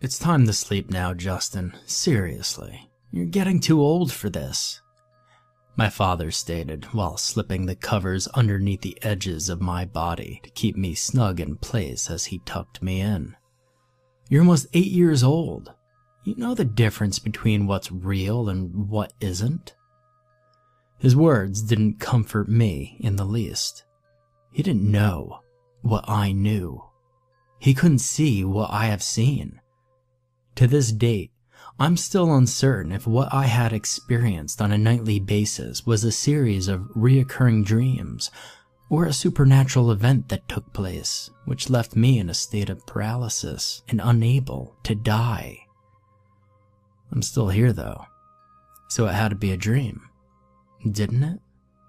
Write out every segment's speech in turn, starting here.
It's time to sleep now, Justin. Seriously. You're getting too old for this. My father stated while slipping the covers underneath the edges of my body to keep me snug in place as he tucked me in. You're almost eight years old. You know the difference between what's real and what isn't? His words didn't comfort me in the least. He didn't know what I knew. He couldn't see what I have seen. To this date, I'm still uncertain if what I had experienced on a nightly basis was a series of reoccurring dreams or a supernatural event that took place, which left me in a state of paralysis and unable to die. I'm still here though, so it had to be a dream, didn't it?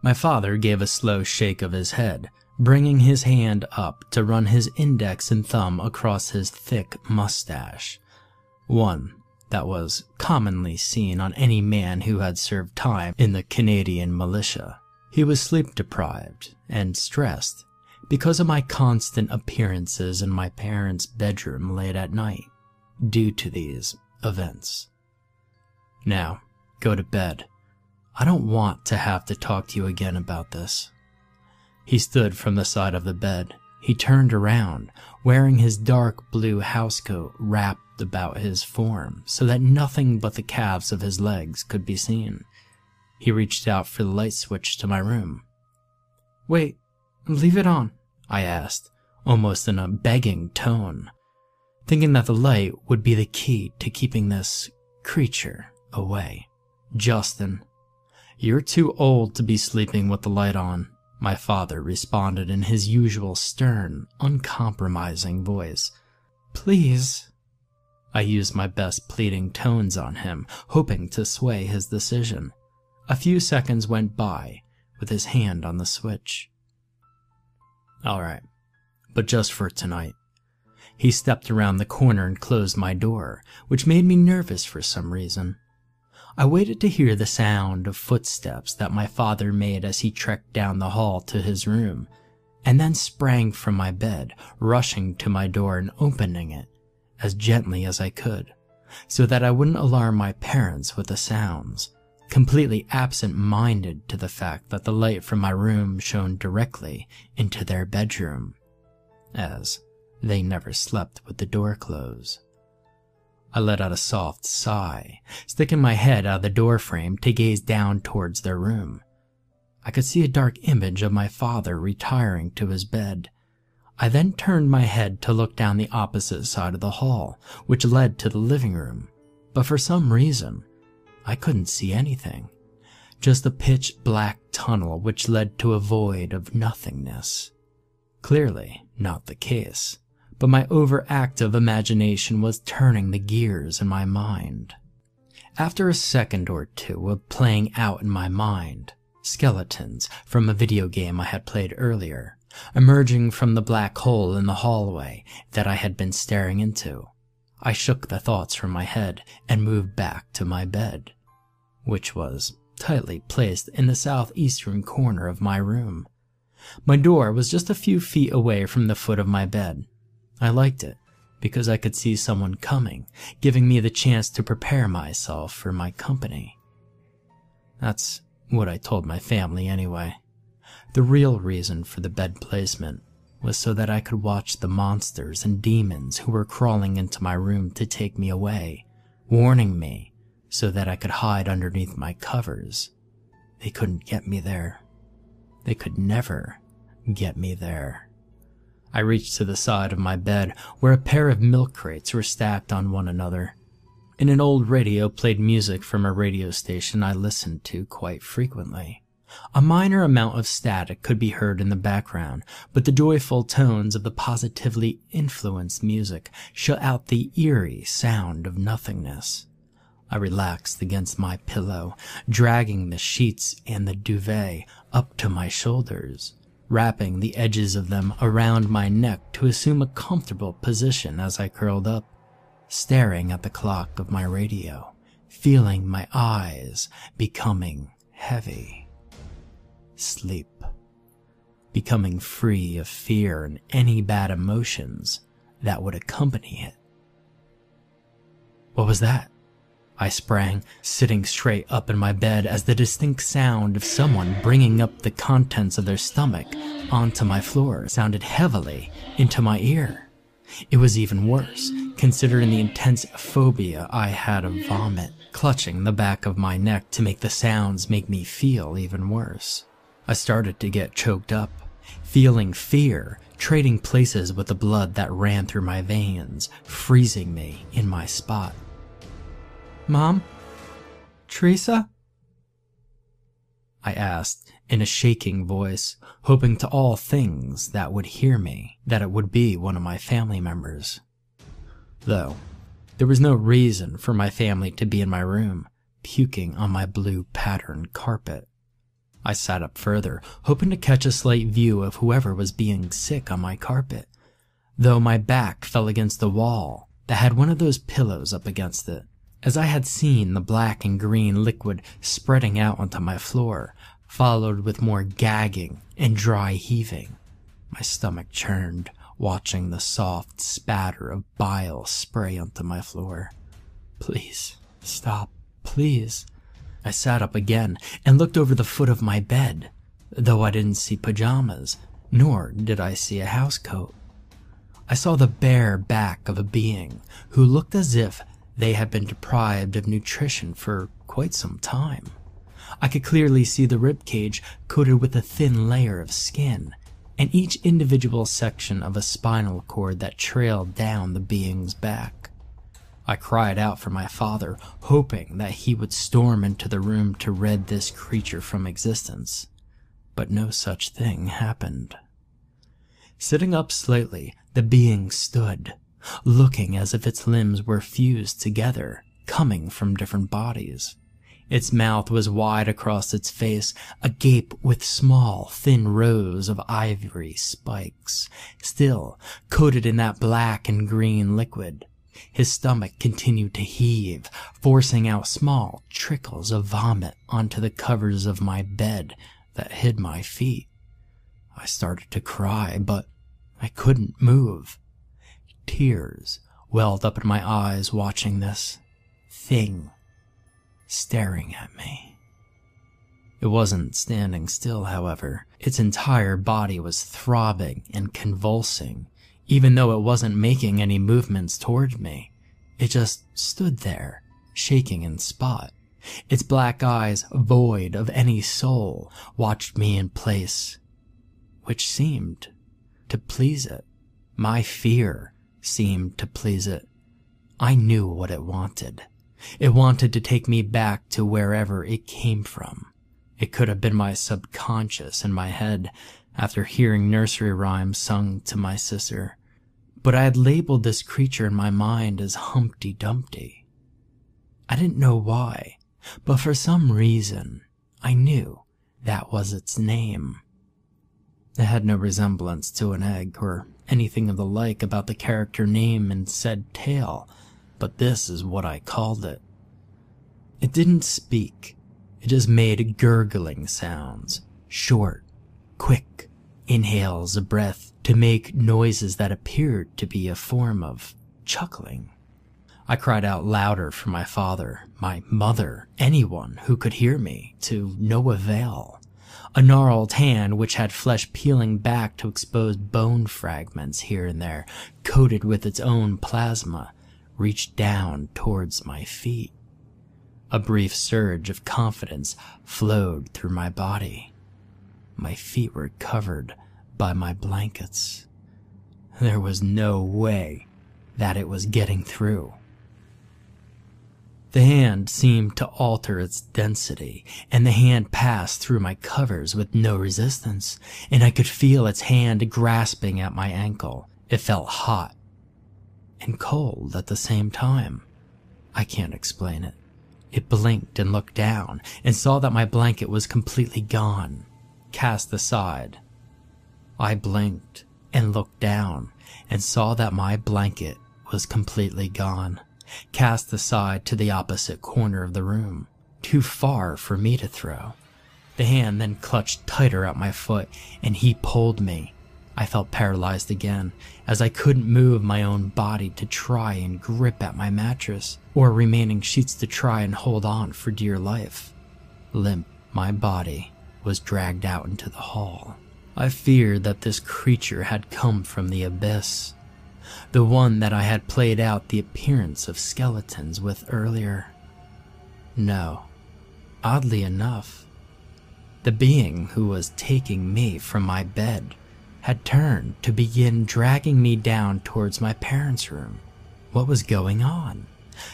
My father gave a slow shake of his head, bringing his hand up to run his index and thumb across his thick mustache. One that was commonly seen on any man who had served time in the Canadian militia. He was sleep deprived and stressed because of my constant appearances in my parents' bedroom late at night due to these events. Now, go to bed. I don't want to have to talk to you again about this. He stood from the side of the bed. He turned around, wearing his dark blue housecoat wrapped about his form so that nothing but the calves of his legs could be seen. He reached out for the light switch to my room. Wait, leave it on, I asked, almost in a begging tone, thinking that the light would be the key to keeping this creature away. Justin, you're too old to be sleeping with the light on, my father responded in his usual stern, uncompromising voice. Please. I used my best pleading tones on him, hoping to sway his decision. A few seconds went by, with his hand on the switch. All right, but just for tonight. He stepped around the corner and closed my door, which made me nervous for some reason. I waited to hear the sound of footsteps that my father made as he trekked down the hall to his room, and then sprang from my bed, rushing to my door and opening it as gently as I could, so that I wouldn't alarm my parents with the sounds, completely absent minded to the fact that the light from my room shone directly into their bedroom, as they never slept with the door closed. I let out a soft sigh, sticking my head out of the doorframe to gaze down towards their room. I could see a dark image of my father retiring to his bed. I then turned my head to look down the opposite side of the hall, which led to the living room, but for some reason, I couldn't see anything. Just a pitch black tunnel which led to a void of nothingness. Clearly not the case but my overactive imagination was turning the gears in my mind. After a second or two of playing out in my mind, skeletons from a video game I had played earlier, emerging from the black hole in the hallway that I had been staring into, I shook the thoughts from my head and moved back to my bed, which was tightly placed in the southeastern corner of my room. My door was just a few feet away from the foot of my bed, I liked it because I could see someone coming, giving me the chance to prepare myself for my company. That's what I told my family anyway. The real reason for the bed placement was so that I could watch the monsters and demons who were crawling into my room to take me away, warning me so that I could hide underneath my covers. They couldn't get me there. They could never get me there. I reached to the side of my bed where a pair of milk crates were stacked on one another. In an old radio played music from a radio station I listened to quite frequently. A minor amount of static could be heard in the background, but the joyful tones of the positively influenced music shut out the eerie sound of nothingness. I relaxed against my pillow, dragging the sheets and the duvet up to my shoulders wrapping the edges of them around my neck to assume a comfortable position as I curled up, staring at the clock of my radio, feeling my eyes becoming heavy. Sleep. Becoming free of fear and any bad emotions that would accompany it. What was that? I sprang, sitting straight up in my bed as the distinct sound of someone bringing up the contents of their stomach onto my floor sounded heavily into my ear. It was even worse, considering the intense phobia I had of vomit, clutching the back of my neck to make the sounds make me feel even worse. I started to get choked up, feeling fear trading places with the blood that ran through my veins, freezing me in my spot. Mom? Teresa? I asked in a shaking voice, hoping to all things that would hear me that it would be one of my family members. Though, there was no reason for my family to be in my room, puking on my blue patterned carpet. I sat up further, hoping to catch a slight view of whoever was being sick on my carpet, though my back fell against the wall that had one of those pillows up against it. As I had seen the black and green liquid spreading out onto my floor, followed with more gagging and dry heaving, my stomach churned, watching the soft spatter of bile spray onto my floor. Please, stop, please. I sat up again and looked over the foot of my bed, though I didn't see pajamas, nor did I see a housecoat. I saw the bare back of a being who looked as if they had been deprived of nutrition for quite some time. I could clearly see the rib cage coated with a thin layer of skin, and each individual section of a spinal cord that trailed down the being's back. I cried out for my father, hoping that he would storm into the room to rid this creature from existence. But no such thing happened. Sitting up slightly, the being stood, looking as if its limbs were fused together, coming from different bodies. Its mouth was wide across its face, agape with small, thin rows of ivory spikes, still coated in that black and green liquid. His stomach continued to heave, forcing out small trickles of vomit onto the covers of my bed that hid my feet. I started to cry, but I couldn't move. Tears welled up in my eyes watching this thing staring at me. It wasn't standing still, however. Its entire body was throbbing and convulsing, even though it wasn't making any movements toward me. It just stood there, shaking in spot. Its black eyes, void of any soul, watched me in place, which seemed to please it. My fear seemed to please it. I knew what it wanted. It wanted to take me back to wherever it came from. It could have been my subconscious in my head after hearing nursery rhymes sung to my sister. But I had labeled this creature in my mind as Humpty Dumpty. I didn't know why, but for some reason, I knew that was its name. It had no resemblance to an egg or anything of the like about the character name and said tale, but this is what I called it. It didn't speak, it just made gurgling sounds, short, quick inhales of breath to make noises that appeared to be a form of chuckling. I cried out louder for my father, my mother, anyone who could hear me, to no avail. A gnarled hand, which had flesh peeling back to expose bone fragments here and there, coated with its own plasma, reached down towards my feet. A brief surge of confidence flowed through my body. My feet were covered by my blankets. There was no way that it was getting through. The hand seemed to alter its density, and the hand passed through my covers with no resistance, and I could feel its hand grasping at my ankle. It felt hot and cold at the same time. I can't explain it. It blinked and looked down and saw that my blanket was completely gone, cast aside. I blinked and looked down and saw that my blanket was completely gone cast aside to the opposite corner of the room, too far for me to throw. The hand then clutched tighter at my foot, and he pulled me. I felt paralyzed again, as I couldn't move my own body to try and grip at my mattress, or remaining sheets to try and hold on for dear life. Limp, my body was dragged out into the hall. I feared that this creature had come from the abyss, the one that I had played out the appearance of skeletons with earlier. No, oddly enough, the being who was taking me from my bed had turned to begin dragging me down towards my parents' room. What was going on?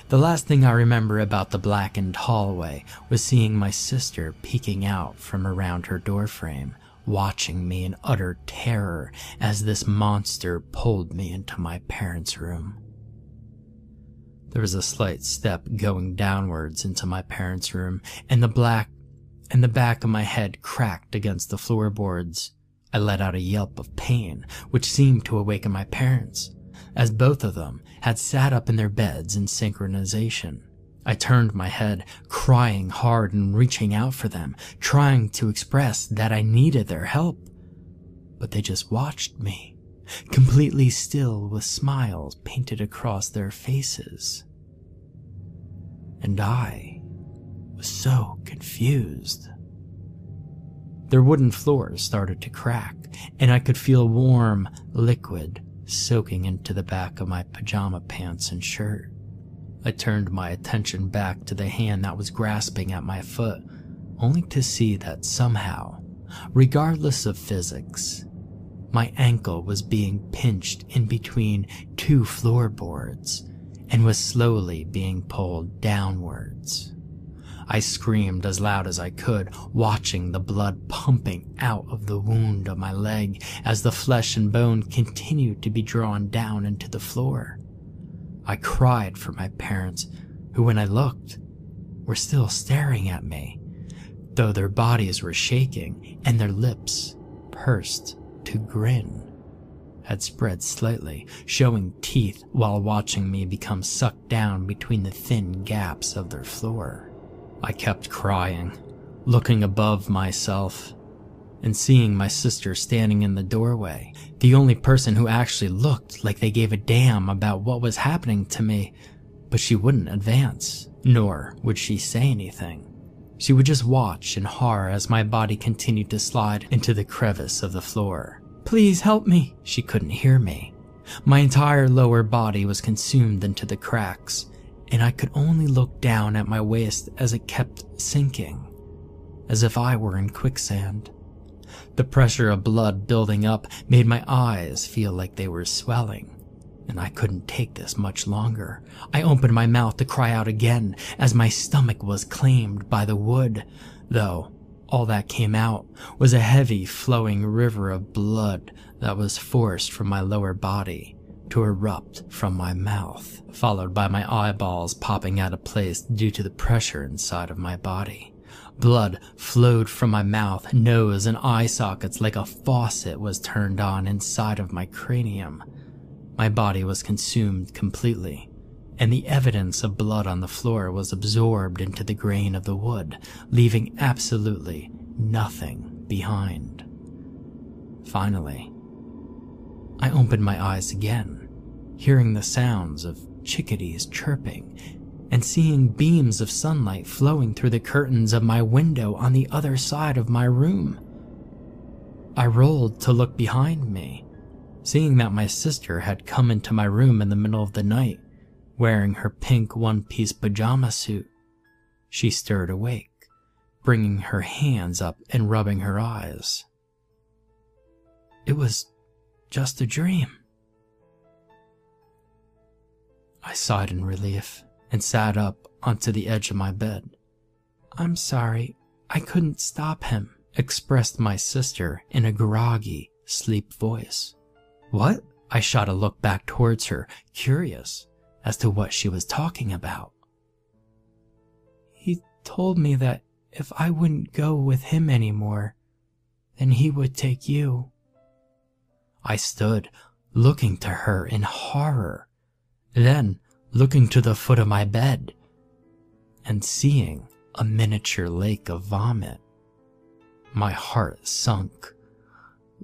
The last thing I remember about the blackened hallway was seeing my sister peeking out from around her doorframe, watching me in utter terror as this monster pulled me into my parents' room. There was a slight step going downwards into my parents' room, and the black and the back of my head cracked against the floorboards. I let out a yelp of pain, which seemed to awaken my parents, as both of them had sat up in their beds in synchronization. I turned my head, crying hard and reaching out for them, trying to express that I needed their help. But they just watched me, completely still with smiles painted across their faces. And I was so confused. Their wooden floors started to crack, and I could feel warm liquid soaking into the back of my pajama pants and shirt. I turned my attention back to the hand that was grasping at my foot, only to see that somehow, regardless of physics, my ankle was being pinched in between two floorboards and was slowly being pulled downwards. I screamed as loud as I could, watching the blood pumping out of the wound of my leg as the flesh and bone continued to be drawn down into the floor. I cried for my parents, who, when I looked, were still staring at me, though their bodies were shaking and their lips, pursed to grin, had spread slightly, showing teeth while watching me become sucked down between the thin gaps of their floor. I kept crying, looking above myself, and seeing my sister standing in the doorway, the only person who actually looked like they gave a damn about what was happening to me. But she wouldn't advance, nor would she say anything. She would just watch in horror as my body continued to slide into the crevice of the floor. Please help me. She couldn't hear me. My entire lower body was consumed into the cracks, and I could only look down at my waist as it kept sinking, as if I were in quicksand. The pressure of blood building up made my eyes feel like they were swelling, and I couldn't take this much longer. I opened my mouth to cry out again as my stomach was claimed by the wood, though all that came out was a heavy flowing river of blood that was forced from my lower body to erupt from my mouth, followed by my eyeballs popping out of place due to the pressure inside of my body. Blood flowed from my mouth, nose, and eye sockets like a faucet was turned on inside of my cranium. My body was consumed completely, and the evidence of blood on the floor was absorbed into the grain of the wood, leaving absolutely nothing behind. Finally, I opened my eyes again, hearing the sounds of chickadees chirping and seeing beams of sunlight flowing through the curtains of my window on the other side of my room. I rolled to look behind me, seeing that my sister had come into my room in the middle of the night, wearing her pink one piece pajama suit. She stirred awake, bringing her hands up and rubbing her eyes. It was just a dream. I sighed in relief and sat up onto the edge of my bed. I'm sorry, I couldn't stop him, expressed my sister in a groggy, sleep voice. What? I shot a look back towards her, curious as to what she was talking about. He told me that if I wouldn't go with him anymore, then he would take you. I stood, looking to her in horror, then looking to the foot of my bed, and seeing a miniature lake of vomit. My heart sunk.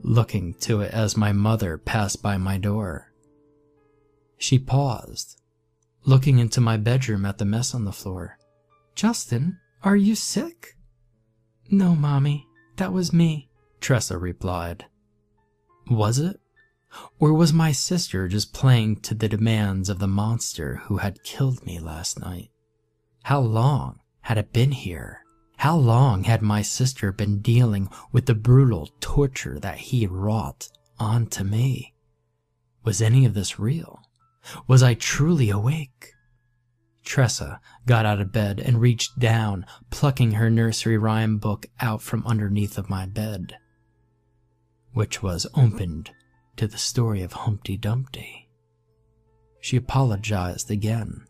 looking to it as my mother passed by my door. She paused, looking into my bedroom at the mess on the floor. Justin, are you sick? No, Mommy, that was me, Tressa replied. Was it? Or was my sister just playing to the demands of the monster who had killed me last night? How long had it been here? How long had my sister been dealing with the brutal torture that he wrought onto me? Was any of this real? Was I truly awake? Tressa got out of bed and reached down, plucking her nursery rhyme book out from underneath of my bed, which was opened to the story of Humpty Dumpty. She apologized again,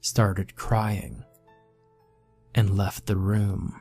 started crying, and left the room.